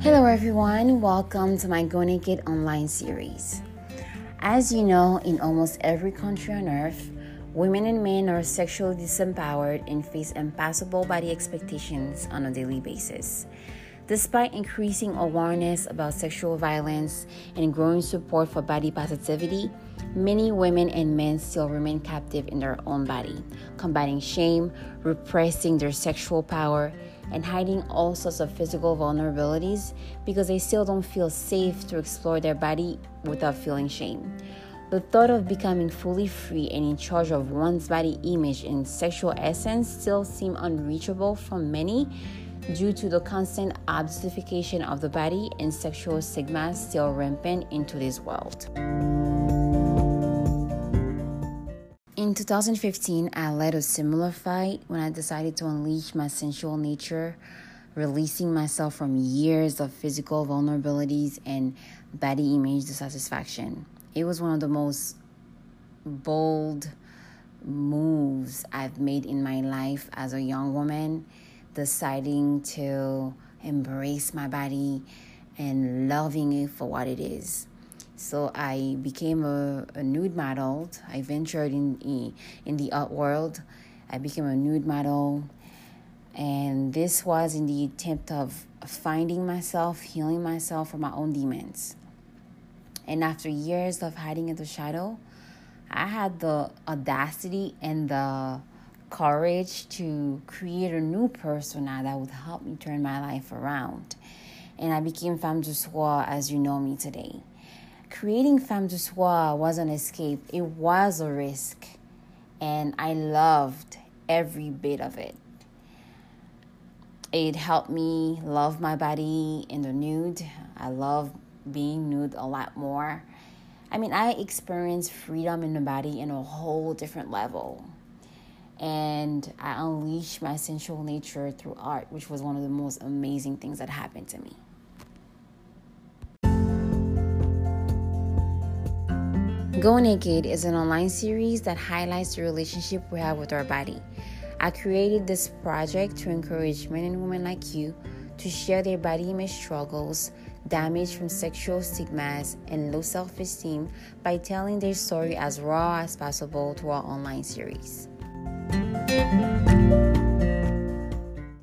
Hello, everyone. Welcome to my Go Naked online series. As you know, in almost every country on earth, women and men are sexually disempowered and face impossible body expectations on a daily basis. Despite increasing awareness about sexual violence and growing support for body positivity, many women and men still remain captive in their own body, combating shame, repressing their sexual power, and hiding all sorts of physical vulnerabilities because they still don't feel safe to explore their body without feeling shame. The thought of becoming fully free and in charge of one's body image and sexual essence still seem unreachable for many due to the constant objectification of the body and sexual stigma still rampant in today's world. In 2015, I led a similar fight when I decided to unleash my sensual nature, releasing myself from years of physical vulnerabilities and body image dissatisfaction. It was one of the most bold moves I've made in my life as a young woman deciding to embrace my body and loving it for what it is. So I became a, a nude model. I ventured in, in in the art world. I became a nude model, and this was in the attempt of finding myself, healing myself from my own demons. And after years of hiding in the shadow, I had the audacity and the courage to create a new persona that would help me turn my life around. And I became femme du soir as you know me today. Creating Femme du Soir was an escape, it was a risk, and I loved every bit of it. It helped me love my body in the nude. I love being nude a lot more. I mean, I experienced freedom in the body in a whole different level and I unleashed my sensual nature through art, which was one of the most amazing things that happened to me. Go Naked is an online series that highlights the relationship we have with our body. I created this project to encourage men and women like you to share their body image struggles, damage from sexual stigmas, and low self esteem by telling their story as raw as possible through our online series. Música